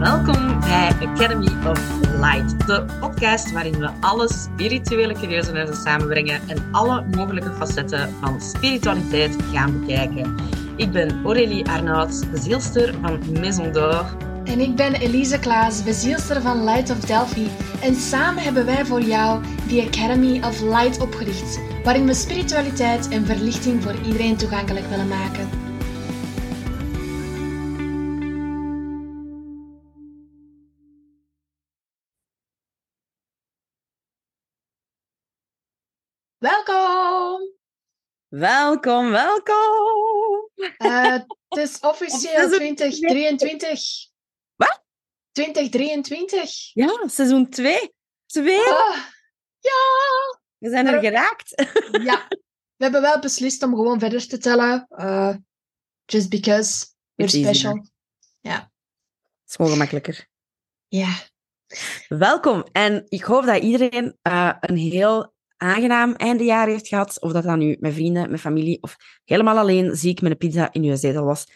Welkom bij Academy of Light, de podcast waarin we alle spirituele curieusenissen samenbrengen en alle mogelijke facetten van spiritualiteit gaan bekijken. Ik ben Aurélie Arnaud, bezielster van Maison d'Or. En ik ben Elise Klaas, bezielster van Light of Delphi. En samen hebben wij voor jou de Academy of Light opgericht, waarin we spiritualiteit en verlichting voor iedereen toegankelijk willen maken. Welkom! Welkom, welkom! Uh, het is officieel 2023. Wat? 2023. Ja, seizoen 2. Twee. Ah, ja! We zijn er geraakt. ja, we hebben wel beslist om gewoon verder te tellen. Uh, just because we're It's special. Ja. Het is gewoon gemakkelijker. Ja. Welkom. En ik hoop dat iedereen eh, een heel aangenaam eindejaar heeft gehad. Of dat dan nu met vrienden, met familie of helemaal alleen ziek met een pizza in uw zetel was.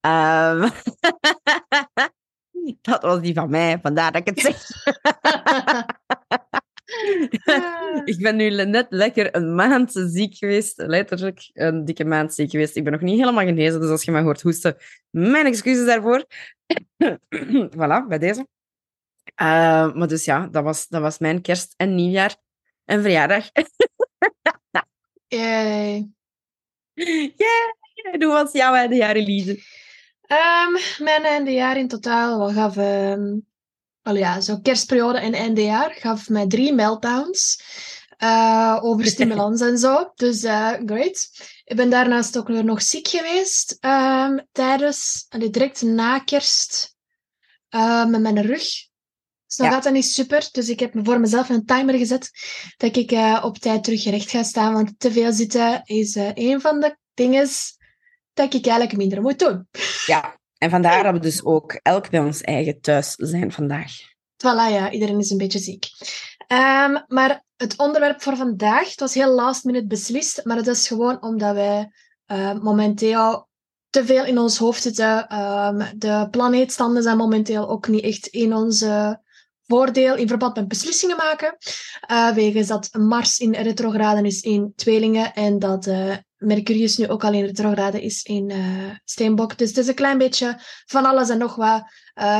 Ehm, dat was die van mij, vandaar dat ik het zeg. ik ben nu net lekker een maand ziek geweest. Letterlijk een dikke maand ziek geweest. Ik ben nog niet helemaal genezen, dus als je mij hoort hoesten, mijn excuses daarvoor. voilà, bij deze. Eh, maar dus ja, dat was, dat was mijn kerst en nieuwjaar en verjaardag. Yay. Yeah! Hoe was jouw eindejaar, Elise? Ehm, mijn eindejaar in totaal wat gaf... ehm wel ja, zo kerstperiode en eindejaar gaf mij drie meltdowns. eh, over stimulans en zo. Dus eh, great. Ik ben daarnaast ook nog ziek geweest ehm, tijdens, allee, direct na kerst, eh, met mijn rug. Dus nog Ja. altijd niet super. Dus ik heb voor mezelf een timer gezet dat ik eh, op tijd terug recht ga staan. Want te veel zitten is eh, een van de dingen dat ik eigenlijk minder moet doen. Ja, en vandaar dat we dus ook elk bij ons eigen thuis zijn vandaag. Voilà, ja, iedereen is een beetje ziek. Ehm, maar het onderwerp voor vandaag, het was heel last minute beslist, maar het is gewoon omdat wij eh, momenteel te veel in ons hoofd zitten. Ehm, de planeetstanden zijn momenteel ook niet echt in onze voordeel in verband met beslissingen maken. Eh wegens dat Mars in retrograde is in tweelingen en dat eh, Mercurius nu ook al in retrograde is in eh, steenbok. Dus het is een klein beetje van alles en nog wat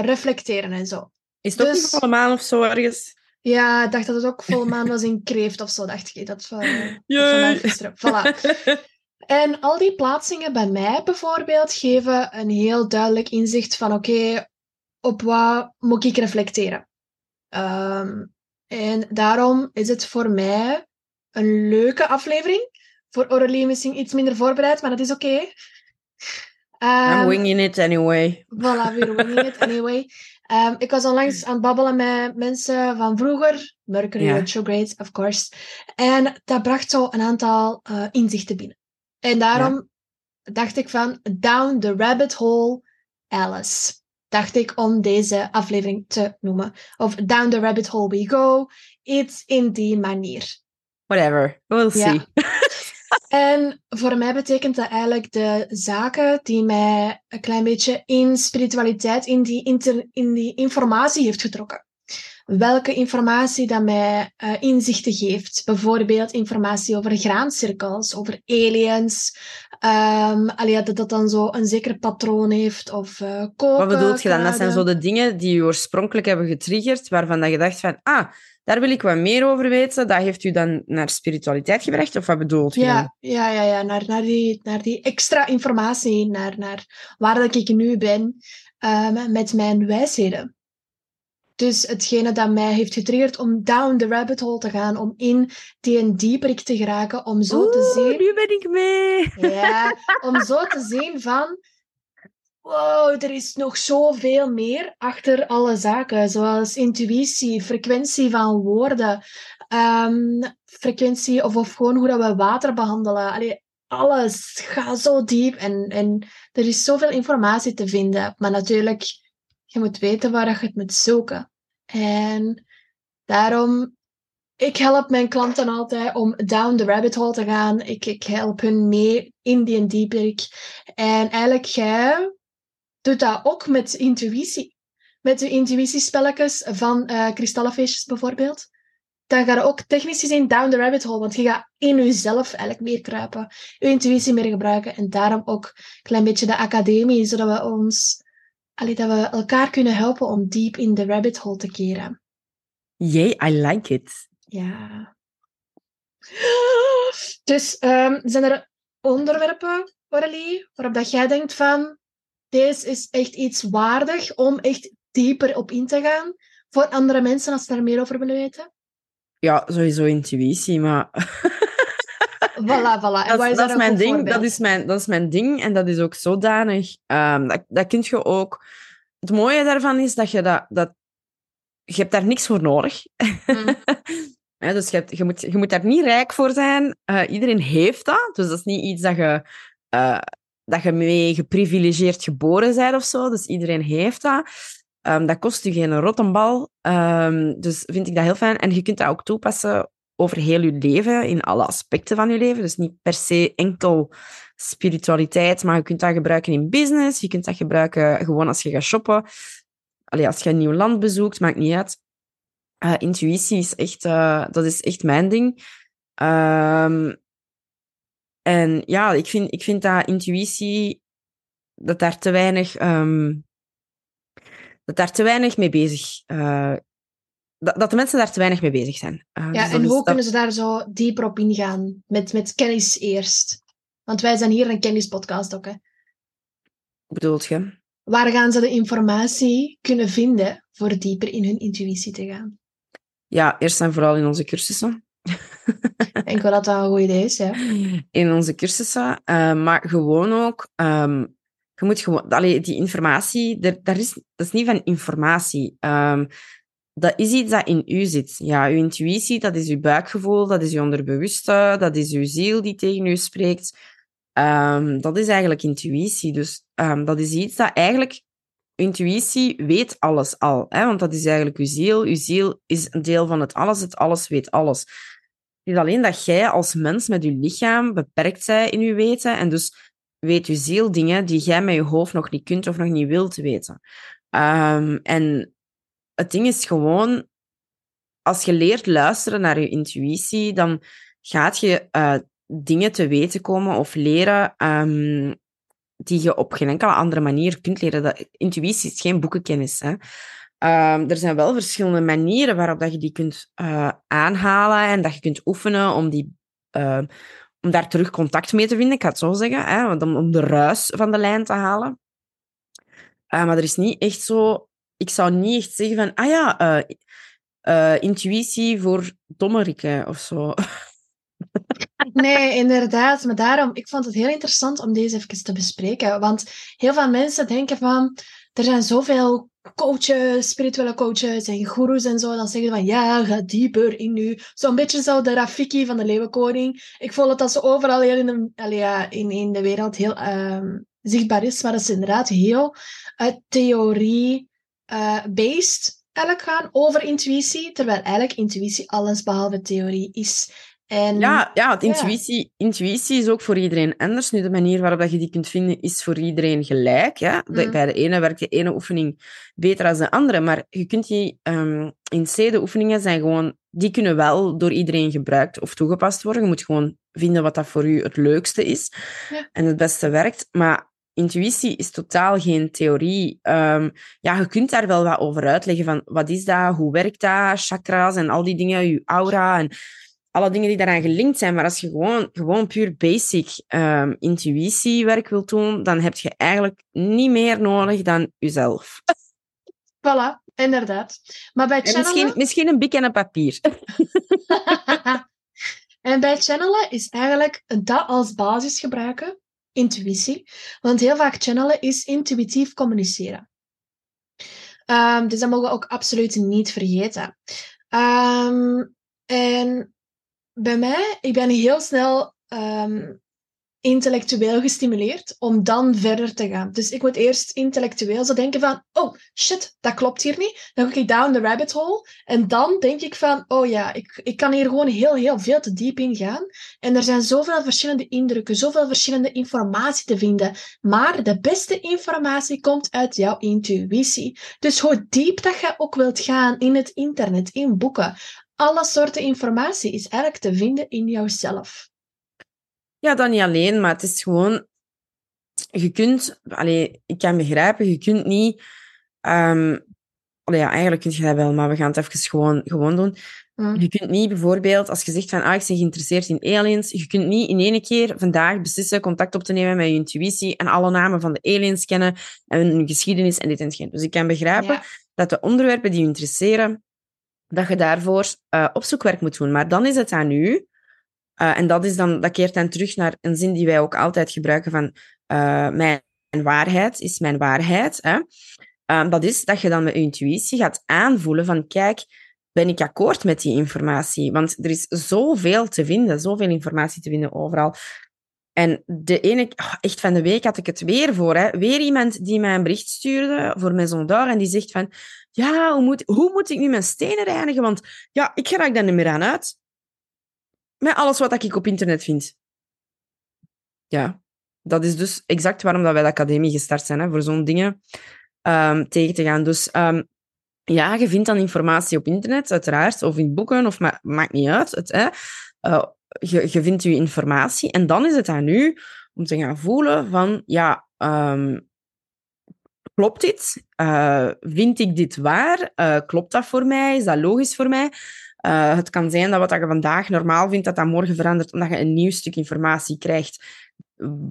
reflecteren en zo. Is het ook Dus- niet volle maan of zo ergens? Ja, ik dacht dat het ook volle maan was in Kreeft of zo, dacht ik. Dat, uh, Jee. Voilà. En al die plaatsingen bij mij bijvoorbeeld geven een heel duidelijk inzicht van oké, op wat moet ik reflecteren? Ehm, en daarom is het voor mij een leuke aflevering. Voor Aurelie misschien iets minder voorbereid, maar dat is oké. I'm Ehm, winging it anyway. Voilà, we're winging it anyway. Ehm, ik was onlangs aan het babbelen met mensen van vroeger. Mercury Ja. retrograde, of course. En dat bracht zo een aantal eh, inzichten binnen. En daarom dacht ik van Down the Rabbit Hole Alice. Dacht ik om deze aflevering te noemen. Of Down the Rabbit Hole We Go. Iets in die manier. Whatever, we'll Ja. see. En voor mij betekent dat eigenlijk de zaken die mij een klein beetje in spiritualiteit, in die, inter- in die informatie heeft getrokken. Welke informatie dat mij eh, inzichten geeft. Bijvoorbeeld informatie over graancirkels, over aliens. Um, allee, dat dat dan zo een zeker patroon heeft. Of eh koken, Wat bedoelt je dan? Dat zijn zo de dingen die je oorspronkelijk hebben getriggerd, waarvan dat je dacht van, ah, daar wil ik wat meer over weten. Dat heeft u dan naar spiritualiteit gebracht? Of wat bedoelt dan? Ja, ja, ja, ja. Naar, naar, die, naar die extra informatie, naar, naar waar dat ik nu ben ehm, met mijn wijsheden. Dus hetgene dat mij heeft getriggerd om down the rabbit hole te gaan, om in die dieperik te geraken, om zo te zien... nu ben ik mee. Ja, om zo te zien van... Wow, er is nog zoveel meer achter alle zaken, zoals intuïtie, frequentie van woorden, ehm, frequentie of, of gewoon hoe dat we water behandelen. Allee, alles gaat zo diep en, en er is zoveel informatie te vinden. Maar natuurlijk, je moet weten waar je het moet zoeken. En daarom ik help mijn klanten altijd om down the rabbit hole te gaan. Ik, ik help hun mee in die dieperik. En eigenlijk, jij doet dat ook met intuïtie. met je intuïtiespelletjes van uh, kristallenfeestjes bijvoorbeeld, dan ga je ook technisch gezien down the rabbit hole, want je gaat in jezelf eigenlijk meer kruipen, je intuïtie meer gebruiken en daarom ook een klein beetje de academie, zodat we ons, allee, dat we elkaar kunnen helpen om diep in de rabbit hole te keren. Yay, I like it. Ja. Dus um, zijn er onderwerpen, Aurélie, waarop dat jij denkt van, deze is echt iets waardig om echt dieper op in te gaan voor andere mensen als ze daar meer over willen weten? Ja, sowieso intuïtie, maar... voilà, voilà. En dat, is, dat is mijn ding. Dat is mijn, dat is mijn ding en dat is ook zodanig... Um, dat, dat kun je ook... Het mooie daarvan is dat je dat... dat je hebt daar niks voor nodig. Mm. dus je, hebt, je, moet, je moet daar niet rijk voor zijn. Uh, iedereen heeft dat. Dus dat is niet iets dat je... Uh, dat je mee geprivilegeerd geboren bent of zo. Dus iedereen heeft dat. Um, dat kost je geen rottenbal. Um, dus vind ik dat heel fijn. En je kunt dat ook toepassen over heel je leven, in alle aspecten van je leven. Dus niet per se enkel spiritualiteit, maar je kunt dat gebruiken in business. Je kunt dat gebruiken gewoon als je gaat shoppen. Als je een nieuw land bezoekt, maakt niet uit. Uh, intuïtie is echt, uh, dat is echt mijn ding. Um, en ja, ik vind, ik vind dat intuïtie, dat daar te weinig, um, dat daar te weinig mee bezig, uh, dat, dat, de mensen daar te weinig mee bezig zijn. Uh, ja, dus en hoe kunnen ze daar zo dieper op ingaan? Met, met kennis eerst. Want wij zijn hier een kennispodcast ook, hè? Hoe bedoelt je? Waar gaan ze de informatie kunnen vinden voor dieper in hun intuïtie te gaan? Ja, eerst en vooral in onze cursussen. Ik denk wel dat dat een goed idee is, ja. In onze cursussen, uh, maar gewoon ook... Um, je moet gewoon... Allee, die informatie, er, daar is, dat is niet van informatie. Um, dat is iets dat in u zit. Ja, uw intuïtie, dat is uw buikgevoel, dat is uw onderbewuste, dat is uw ziel die tegen u spreekt. Um, dat is eigenlijk intuïtie. Dus um, dat is iets dat eigenlijk... Intuïtie weet alles al, hè? want dat is eigenlijk uw ziel. Uw ziel is een deel van het alles, het alles weet alles. Het is alleen dat jij als mens met je lichaam beperkt bent in je weten en dus weet je ziel dingen die jij met je hoofd nog niet kunt of nog niet wilt weten. Um, en het ding is gewoon, als je leert luisteren naar je intuïtie, dan gaat je uh, dingen te weten komen of leren um, die je op geen enkele andere manier kunt leren. Dat, intuïtie is geen boekenkennis. Hè. Um, er zijn wel verschillende manieren waarop dat je die kunt uh, aanhalen en dat je kunt oefenen om, die, uh, om daar terug contact mee te vinden, ik ga het zo zeggen, hè, om, de ruis van de lijn te halen. Uh, maar er is niet echt zo ik zou niet echt zeggen van, ah ja, uh, uh, intuïtie voor dommerikken of zo. Nee, inderdaad. Maar daarom, ik vond het heel interessant om deze even te bespreken. Want heel veel mensen denken van, er zijn zoveel coaches, spirituele coaches en goeroes en zo. Dan zeggen van, ja, ga dieper in nu. Zo'n beetje zo de Rafiki van de Leeuwenkoning. Ik voel dat dat ze overal heel in de, allee, in, in de wereld heel uh, zichtbaar is. Maar dat is inderdaad heel uit theorie uh, based eigenlijk gaan over intuïtie, terwijl eigenlijk intuïtie alles behalve theorie is. En, ja, ja, want intuïtie, intuïtie is ook voor iedereen anders. Nu, de manier waarop je die kunt vinden, is voor iedereen gelijk. Hè? Mm. Bij de ene werkt de ene oefening beter dan de andere, maar je kunt die um, in C, de oefeningen zijn gewoon, die kunnen wel door iedereen gebruikt of toegepast worden. Je moet gewoon vinden wat dat voor u het leukste is ja. en het beste werkt. Maar intuïtie is totaal geen theorie. Um, ja, je kunt daar wel wat over uitleggen van wat is dat, hoe werkt dat, chakras en al die dingen, je aura en alle dingen die daaraan gelinkt zijn. Maar als je gewoon, gewoon puur basic um, intuïtiewerk wilt doen, dan heb je eigenlijk niet meer nodig dan jezelf. Voilà, inderdaad. Maar bij channelen... misschien, misschien een bik en een papier. en bij channelen is eigenlijk dat als basis gebruiken intuïtie. Want heel vaak channelen is intuïtief communiceren. Um, dus dat mogen we ook absoluut niet vergeten. Um, en bij mij, ik ben heel snel um, intellectueel gestimuleerd om dan verder te gaan. Dus ik moet eerst intellectueel zo denken van, oh shit, dat klopt hier niet. Dan ga ik down the rabbit hole. En dan denk ik van, oh ja, ik, ik kan hier gewoon heel, heel veel te diep in gaan. En er zijn zoveel verschillende indrukken, zoveel verschillende informatie te vinden. Maar de beste informatie komt uit jouw intuïtie. Dus hoe diep dat je ook wilt gaan in het internet, in boeken, alle soorten informatie is eigenlijk te vinden in jouzelf. Ja, dan niet alleen, maar het is gewoon... Je kunt... Allee, ik kan begrijpen, je kunt niet... Um, allee, ja, eigenlijk kun je dat wel, maar we gaan het even gewoon, gewoon doen. Mm. Je kunt niet bijvoorbeeld, als je zegt van ah, ik ben geïnteresseerd in aliens, je kunt niet in één keer vandaag beslissen contact op te nemen met je intuïtie en alle namen van de aliens kennen en hun geschiedenis en dit en dat. Dus ik kan begrijpen dat de onderwerpen die je interesseren, dat je daarvoor uh, opzoekwerk moet doen. Maar dan is het aan u uh, en dat, is dan, dat keert dan terug naar een zin die wij ook altijd gebruiken van uh, mijn waarheid is mijn waarheid. Hè? Uh, dat is dat je dan met je intuïtie gaat aanvoelen van kijk, ben ik akkoord met die informatie? Want er is zoveel te vinden, zoveel informatie te vinden overal. En de ene, oh, echt van de week had ik het weer voor. Hè. Weer iemand die mij een bericht stuurde voor mijn d'Or en die zegt van, ja, hoe moet, hoe moet ik nu mijn stenen reinigen? Want ja, ik raak daar niet meer aan uit. Met alles wat ik op internet vind. Ja, dat is dus exact waarom dat wij de academie gestart zijn, hè, voor zo'n dingen um, tegen te gaan. Dus um, ja, je vindt dan informatie op internet, uiteraard, of in boeken, of ma maakt niet uit. Het, hè. Uh, je, vindt je informatie en dan is het aan u om te gaan voelen van, ja, um, klopt dit? Uh, vind ik dit waar? Uh, klopt dat voor mij? Is dat logisch voor mij? Uh, het kan zijn dat wat je vandaag normaal vindt, dat dat morgen verandert omdat je een nieuw stuk informatie krijgt.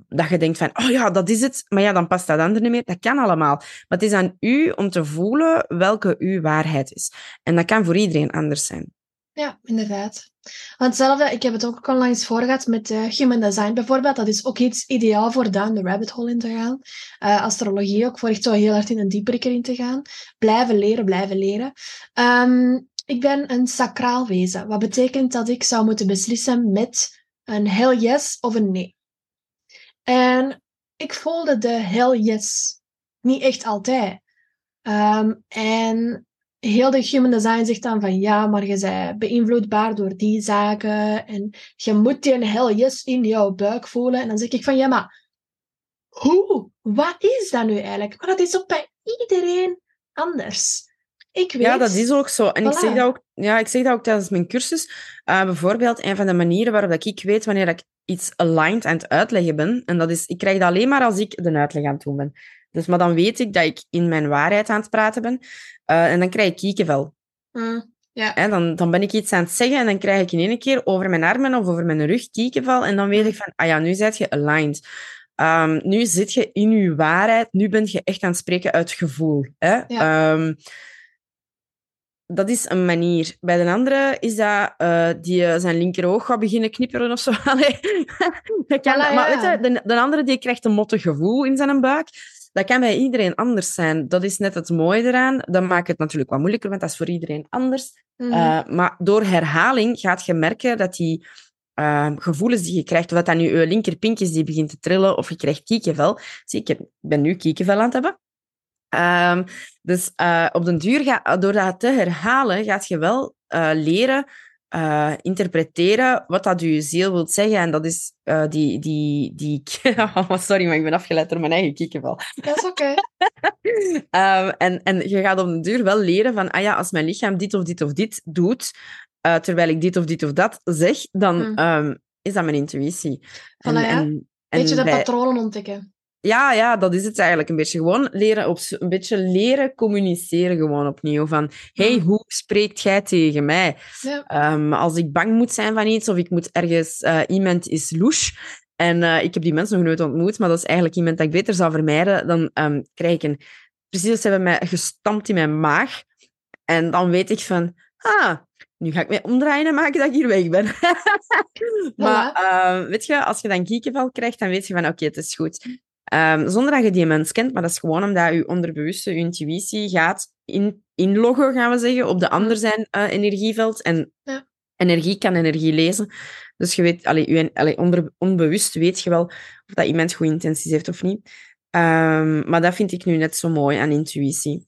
Dat je denkt van, oh ja, dat is het. Maar ja, dan past dat andere niet meer. Dat kan allemaal. Maar het is aan u om te voelen welke uw waarheid is. En dat kan voor iedereen anders zijn. Ja, inderdaad. Want hetzelfde, ik heb het ook al langs voorgehad met uh, human design bijvoorbeeld. Dat is ook iets ideaal voor down the rabbit hole in te gaan. Uh, astrologie ook, voor echt zo heel hard in een dieper in te gaan. Blijven leren, blijven leren. Um, ik ben een sacraal wezen. Wat betekent dat ik zou moeten beslissen met een hell yes of een nee. En ik voelde de hell yes niet echt altijd. Um, en heel de human design zegt dan van ja, maar je bent beïnvloedbaar door die zaken en je moet die hell yes in jouw buik voelen. En dan zeg ik van ja, maar hoe? Wat is dat nu eigenlijk? Maar dat is ook bij iedereen anders. Ik weet. Ja, dat is ook zo. En ik, zeg dat ook, ja, ik zeg dat ook tijdens mijn cursus. Uh, bijvoorbeeld, een van de manieren waarop ik weet wanneer ik iets aligned aan het uitleggen ben, en dat is, ik krijg dat alleen maar als ik de uitleg aan het doen ben. Dus, maar dan weet ik dat ik in mijn waarheid aan het praten ben. Uh, en dan krijg ik kiekenvel. Mm, ja. En dan, dan ben ik iets aan het zeggen en dan krijg ik in één keer over mijn armen of over mijn rug kiekenvel. En dan weet ik van, ah ja, nu zit je aligned. Um, nu zit je in je waarheid. Nu ben je echt aan het spreken uit gevoel. Hè? Ja. Um, dat is een manier. Bij de andere is dat uh, die uh, zijn linkeroog gaat beginnen knipperen of zo. dat kan, Maar weet je, de, de, andere die krijgt een mottig gevoel in zijn buik. Dat kan bij iedereen anders zijn. Dat is net het mooie eraan. Dat maakt het natuurlijk wat moeilijker, want dat is voor iedereen anders. Mm -hmm. uh, maar door herhaling gaat je merken dat die gevoelens die je krijgt, of dat dat nu je linkerpink is die begint te trillen, of je krijgt kiekenvel. Zie, ik ben nu kiekenvel aan het hebben. Um, dus uh, op den duur, ga, door dat te herhalen, gaat je wel uh, leren uh, interpreteren wat dat je ziel wilt zeggen. En dat is die... die, die oh, sorry, maar ik ben afgeleid door mijn eigen kiekenval. Dat is oké. Okay. um, en, en je gaat op den duur wel leren van, ah ja, als mijn lichaam dit of dit of dit doet, terwijl ik dit of dit of dat zeg, dan mm. um, is dat mijn intuïtie. En, ja. en, en Beetje de bij... patronen ontdekken. Ja, ja, dat is het eigenlijk een beetje. Gewoon leren, op, een beetje leren communiceren gewoon opnieuw. Van, hey, hoe spreekt jij tegen mij? Ja. Um, als ik bang moet zijn van iets, of ik moet ergens... Uh, iemand is louche, en uh, ik heb die mensen nog nooit ontmoet, maar dat is eigenlijk iemand dat ik beter zou vermijden, dan um, krijg ik een... Precies, ze hebben mij gestampt in mijn maag. En dan weet ik van, ah, nu ga ik mij omdraaien en maken dat ik hier weg ben. maar uh, weet je, als je dan kiekenvel krijgt, dan weet je van, oké, okay, het is goed. Um, zonder dat je die mens kent, maar dat is gewoon omdat je onderbewuste, je intuïtie gaat in, inloggen, gaan we zeggen, op de ander zijn uh, energieveld. En ja. energie kan energie lezen. Dus je weet, allee, je, allee, onder, onbewust weet je wel of dat iemand goede intenties heeft of niet. Ehm, maar dat vind ik nu net zo mooi aan intuïtie.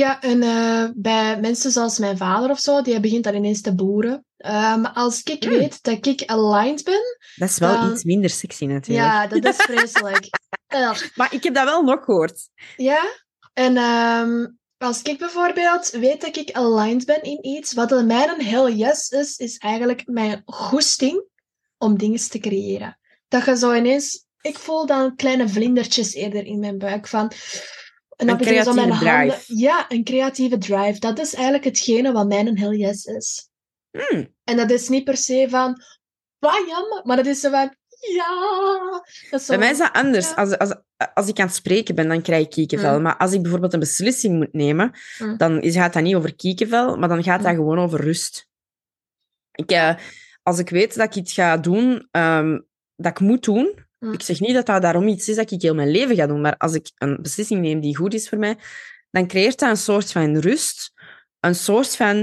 Ja, en uh, bij mensen zoals mijn vader of zo, die begint dan ineens te boeren. Um, als ik mm. weet dat ik aligned ben... Dat is wel dan... iets minder sexy natuurlijk. Ja, dat is vreselijk. maar ik heb dat wel nog gehoord. Ja? En um, als ik bijvoorbeeld weet dat ik aligned ben in iets, wat mij een heel yes is, is eigenlijk mijn goesting om dingen te creëren. Dat je zo ineens... Ik voel dan kleine vlindertjes eerder in mijn buik van... En een creatieve mijn drive. Ja, een creatieve drive. Dat is eigenlijk hetgene wat mijn een heel yes is. Hmm. En dat is niet per se van... Bam, maar dat is zo van... Ja! Dat is zo, Bij mij is dat anders. Als, als, als ik aan het spreken ben, dan krijg ik kiekenvel. Mm. Maar als ik bijvoorbeeld een beslissing moet nemen, mm. dan gaat dat niet over kiekenvel, maar dan gaat dat gewoon over rust. Ik, uh, als ik weet dat ik iets ga doen um, dat ik moet doen, ik zeg niet dat dat daarom iets is dat ik heel mijn leven ga doen, maar als ik een beslissing neem die goed is voor mij, dan creëert dat een soort van rust, een soort van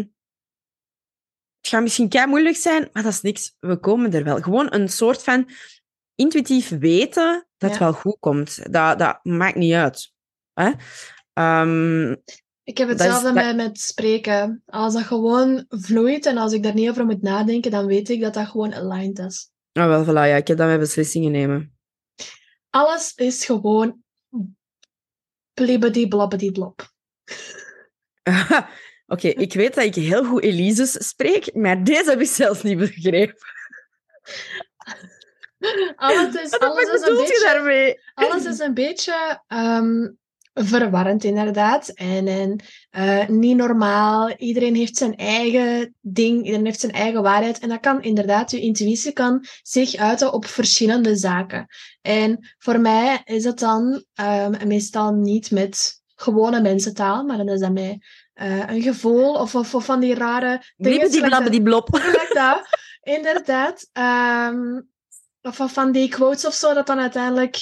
het gaat misschien kei moeilijk zijn, maar dat is niks. We komen er wel. Gewoon een soort van intuïtief weten dat het wel goed komt. Dat, dat maakt niet uit. Hè? Um, ik heb hetzelfde met, met spreken. Als dat gewoon vloeit en als ik daar niet over moet nadenken, dan weet ik dat dat gewoon aligned is. Ah, wel, voilà, ja. Ik heb dat met beslissingen nemen. Alles is gewoon blibbedy blabbedy blob. Oké, ik weet dat ik heel goed Elises spreek, maar deze heb ik zelfs niet begrepen. alles is, alles is een beetje, daarmee? Alles is een beetje um, verwarrend, inderdaad. En, en uh, niet normaal. Iedereen heeft zijn eigen ding, iedereen heeft zijn eigen waarheid. En dat kan inderdaad, je intuïtie kan zich uiten op verschillende zaken. En voor mij is het dan um, meestal niet met gewone mensentaal, maar dan is dat mij uh, een gevoel of, of, of, van die rare dingen. die blabbe die dat, inderdaad. Um, of van die quotes of zo, dat dan uiteindelijk...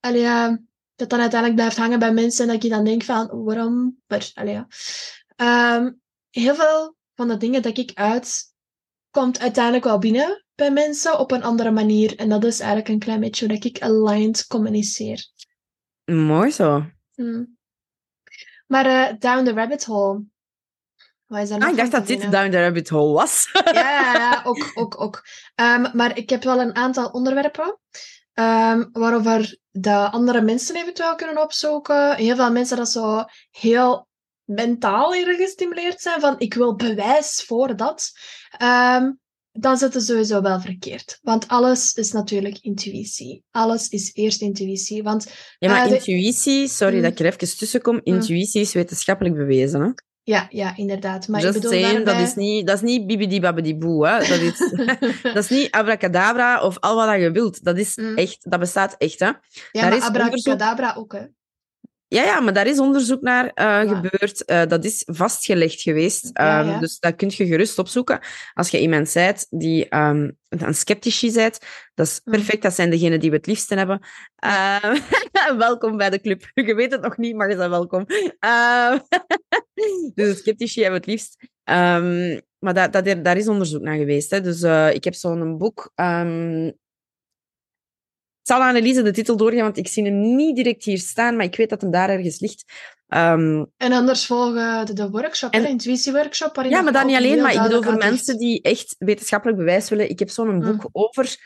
Allee, ja, dat dan uiteindelijk blijft hangen bij mensen en dat je dan denkt van, waarom? Allee, ja. Um, heel veel van de dingen dat ik uit, komt uiteindelijk wel binnen bij mensen op een andere manier. En dat is eigenlijk een klein beetje dat ik aligned communiceer. Mooi zo. Hmm. Maar uh, Down the Rabbit Hole. Wat is ah, ik dacht dat dit Down the Rabbit Hole was. ja, ja, ook. ook, ook. Um, maar ik heb wel een aantal onderwerpen um, waarover de andere mensen eventueel kunnen opzoeken. Heel veel mensen dat zo heel mentaal hier gestimuleerd zijn van ik wil bewijs voor dat. Um, dan zit het sowieso wel verkeerd. Want alles is natuurlijk intuïtie. Alles is eerst intuïtie. Want, ja, maar uh, intuïtie, sorry mm. dat ik er even tussen kom, mm. intuïtie is wetenschappelijk bewezen. Hè? Ja, ja, inderdaad. Maar Just ik bedoel saying, daarbij... dat is niet, dat is niet bibidi babidi boe, hè. Dat is, dat is niet abracadabra of al wat je wilt. Dat is mm. echt, dat bestaat echt, hè. Ja, Daar maar abracadabra ook, hè. Ja, ja, maar daar is onderzoek naar uh, gebeurd. Uh, dat is vastgelegd geweest. Um, Dus dat kun je gerust opzoeken. Als je iemand bent die um, een sceptici bent, dat is mhm. perfect. Dat zijn degenen die we het liefste hebben. Uh, welkom bij de club. Je weet het nog niet, maar je bent welkom. dus de sceptici hebben het liefst. Um, maar dat, dat, daar is onderzoek naar geweest. Hè. Dus ik heb zo'n boek zal Anneliese de titel doorgaan, want ik zie hem niet direct hier staan, maar ik weet dat hem daar ergens ligt. Um, en anders volgen de, de workshop, en, de intuïtieworkshop. Ja, maar dat niet alleen, maar ik bedoel voor mensen die echt wetenschappelijk bewijs willen. Ik heb zo'n boek mm. over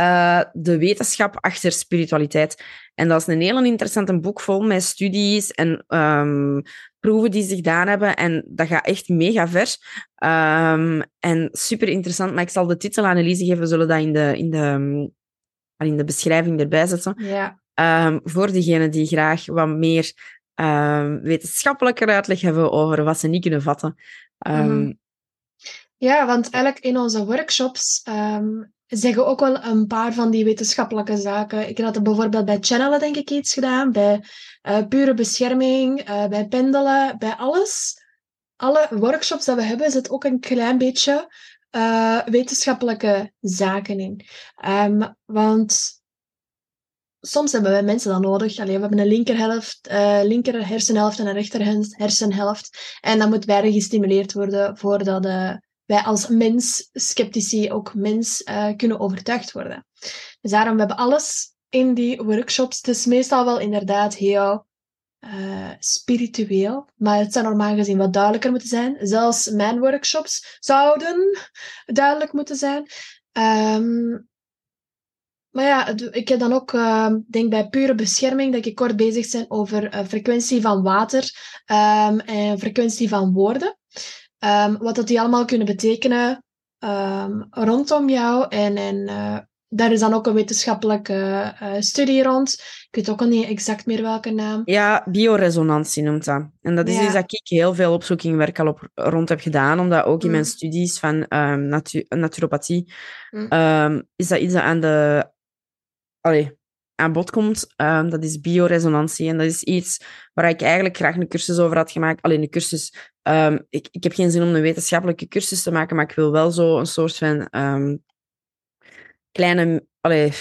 uh, de wetenschap achter spiritualiteit. En dat is een heel interessant boek vol met studies en um, proeven die zich gedaan hebben. En dat gaat echt mega ver. Um, en super interessant, maar ik zal de titel aan Elise geven. We zullen dat in de, in de in de beschrijving erbij zetten. Ja. Um, voor diegenen die graag wat meer wetenschappelijke uitleg hebben over wat ze niet kunnen vatten. Um, Ja, want eigenlijk in onze workshops zeggen ook wel een paar van die wetenschappelijke zaken. Ik had bijvoorbeeld bij channelen denk ik iets gedaan, bij uh, pure bescherming, uh, bij pendelen, bij alles. Alle workshops dat we hebben, zit ook een klein beetje uh, wetenschappelijke zaken in. Um, want soms hebben wij mensen dan nodig. Allee, we hebben een linkerhelft, uh, linker hersenhelft en een rechter hersenhelft. En dat moet beide gestimuleerd worden voordat de wij als mens, sceptici, ook mens uh, kunnen overtuigd worden. Dus daarom hebben we alles in die workshops. Het is meestal wel inderdaad heel uh, spiritueel, maar het zou normaal gezien wat duidelijker moeten zijn. Zelfs mijn workshops zouden duidelijk moeten zijn. Um, maar ja, ik heb dan ook, uh, denk bij pure bescherming, dat ik kort bezig ben over uh, frequentie van water um, en frequentie van woorden. Um, wat dat die allemaal kunnen betekenen um, rondom jou. En, en uh, daar is dan ook een wetenschappelijke uh, studie rond. Ik weet ook al niet exact meer welke naam. Ja, bioresonantie noemt dat. En dat is ja. iets dat ik heel veel opzoekingwerk al op, rond heb gedaan, omdat ook in mijn mm. studies van um, natu naturopathie mm. is dat iets dat aan de allee, aan bod komt. Um, dat is bioresonantie. En dat is iets waar ik eigenlijk graag een cursus over had gemaakt. Alleen een cursus. Um, ik, ik heb geen zin om een wetenschappelijke cursus te maken, maar ik wil wel zo een soort van um, kleine. Allee,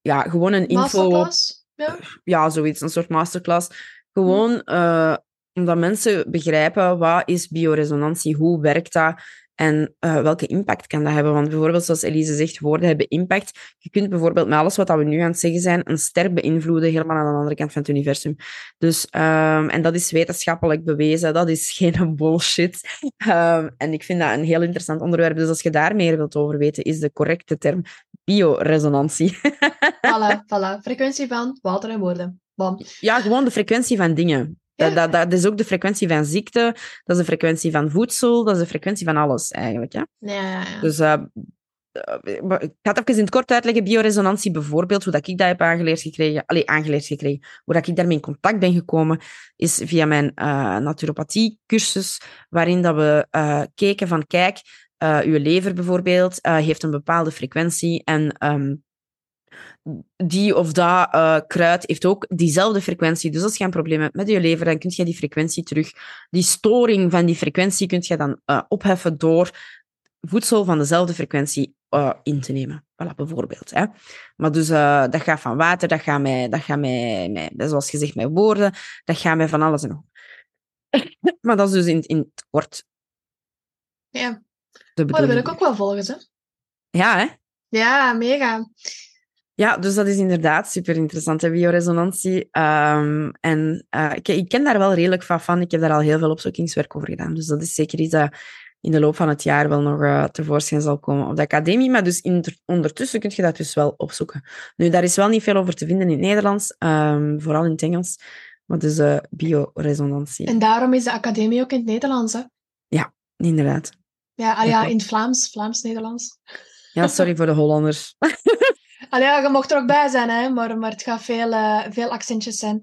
ja, gewoon een info. Masterclass? Ja. ja, zoiets. Een soort masterclass. Gewoon uh, omdat mensen begrijpen wat is bioresonantie, hoe werkt dat. En uh, welke impact kan dat hebben? Want bijvoorbeeld, zoals Elise zegt, woorden hebben impact. Je kunt bijvoorbeeld met alles wat we nu aan het zeggen zijn, een ster beïnvloeden helemaal aan de andere kant van het universum. Dus, um, en dat is wetenschappelijk bewezen. Dat is geen bullshit. Um, en ik vind dat een heel interessant onderwerp. Dus als je daar meer wilt over weten, is de correcte term bioresonantie. voilà, voilà. Frequentie van water en woorden. Bam. Ja, gewoon de frequentie van dingen. Dat, dat, dat, is ook de frequentie van ziekte, dat is de frequentie van voedsel, dat is de frequentie van alles eigenlijk. Ja? Ja, ja, ja. Dus uh, ik ga het even in het kort uitleggen. Bioresonantie bijvoorbeeld, hoe dat ik dat heb aangeleerd gekregen, allez, aangeleerd gekregen, hoe dat ik daarmee in contact ben gekomen, is via mijn uh, naturopathie-cursus, waarin dat we uh, keken van, kijk, uh, uw lever bijvoorbeeld heeft een bepaalde frequentie en um, die of dat uh, kruid heeft ook diezelfde frequentie. Dus als je een probleem hebt met je lever, dan kun je die frequentie terug, die storing van die frequentie, kun je dan uh, opheffen door voedsel van dezelfde frequentie uh, in te nemen. Voilà, bijvoorbeeld. Hè. Maar dus dat gaat van water, dat gaat met, dat gaat met, met, zoals gezegd, met woorden, dat gaat met van alles en nog. maar dat is dus in, in het kort. Ja. Oh, dat wil ik ook wel volgen, hè? Ja, hè? Ja, mega. Ja, dus dat is inderdaad super interessant, bioresonantie. Um, en uh, ik, ik, ken daar wel redelijk van van. Ik heb daar al heel veel opzoekingswerk over gedaan. Dus dat is zeker iets dat in de loop van het jaar wel nog uh, tevoorschijn zal komen op de academie. Maar dus in, ondertussen kun je dat dus wel opzoeken. Nu, daar is wel niet veel over te vinden in het Nederlands, um, vooral in het Engels. Maar dus uh, bioresonantie. En daarom is de academie ook in het Nederlands, hè? Ja, inderdaad. Ja, ah, ja in het Vlaams, Vlaams-Nederlands. Ja, sorry voor de Hollanders. Allee, ja, je mocht er ook bij zijn, hè, maar, maar het gaat veel, uh, veel accentjes zijn.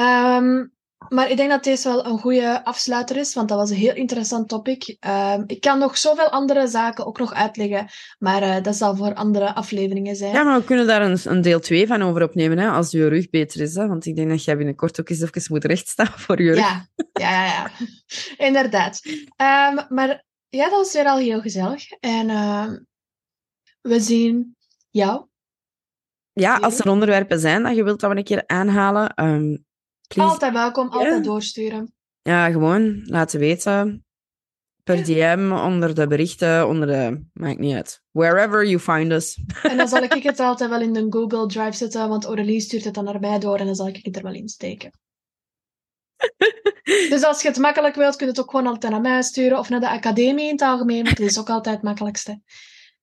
Um, maar ik denk dat deze wel een goede afsluiter is, want dat was een heel interessant topic. Um, ik kan nog zoveel andere zaken ook nog uitleggen, maar uh, dat zal voor andere afleveringen zijn. Ja, maar we kunnen daar een, een deel 2 van over opnemen, hè, als je rug beter is. Hè? Want ik denk dat jij binnenkort ook eens even moet rechtstaan voor je rug. Ja, ja, ja, ja. inderdaad. Um, maar ja, dat was weer al heel gezellig. En uh, we zien jou ja, als er onderwerpen zijn dat je wilt dat we een keer aanhalen, um, Altijd welkom, altijd doorsturen. Ja, gewoon laten weten. Per DM, onder de berichten, onder de... Maakt niet uit. Wherever you find us. En dan zal ik het altijd wel in de Google Drive zetten, want Aurelie stuurt het dan naar mij door en dan zal ik het er wel in steken. dus als je het makkelijk wilt, kun je het ook gewoon altijd naar mij sturen of naar de academie in het algemeen, want dat is ook altijd het makkelijkste.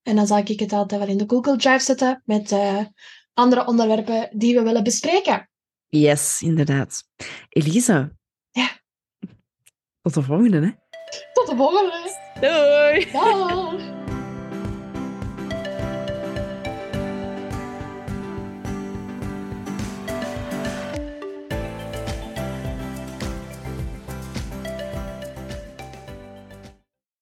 En dan zal ik het altijd wel in de Google Drive zetten met uh, andere onderwerpen die we willen bespreken. Yes, inderdaad. Elisa. Ja. Tot de volgende, hè? Tot de volgende. Doei. Dag.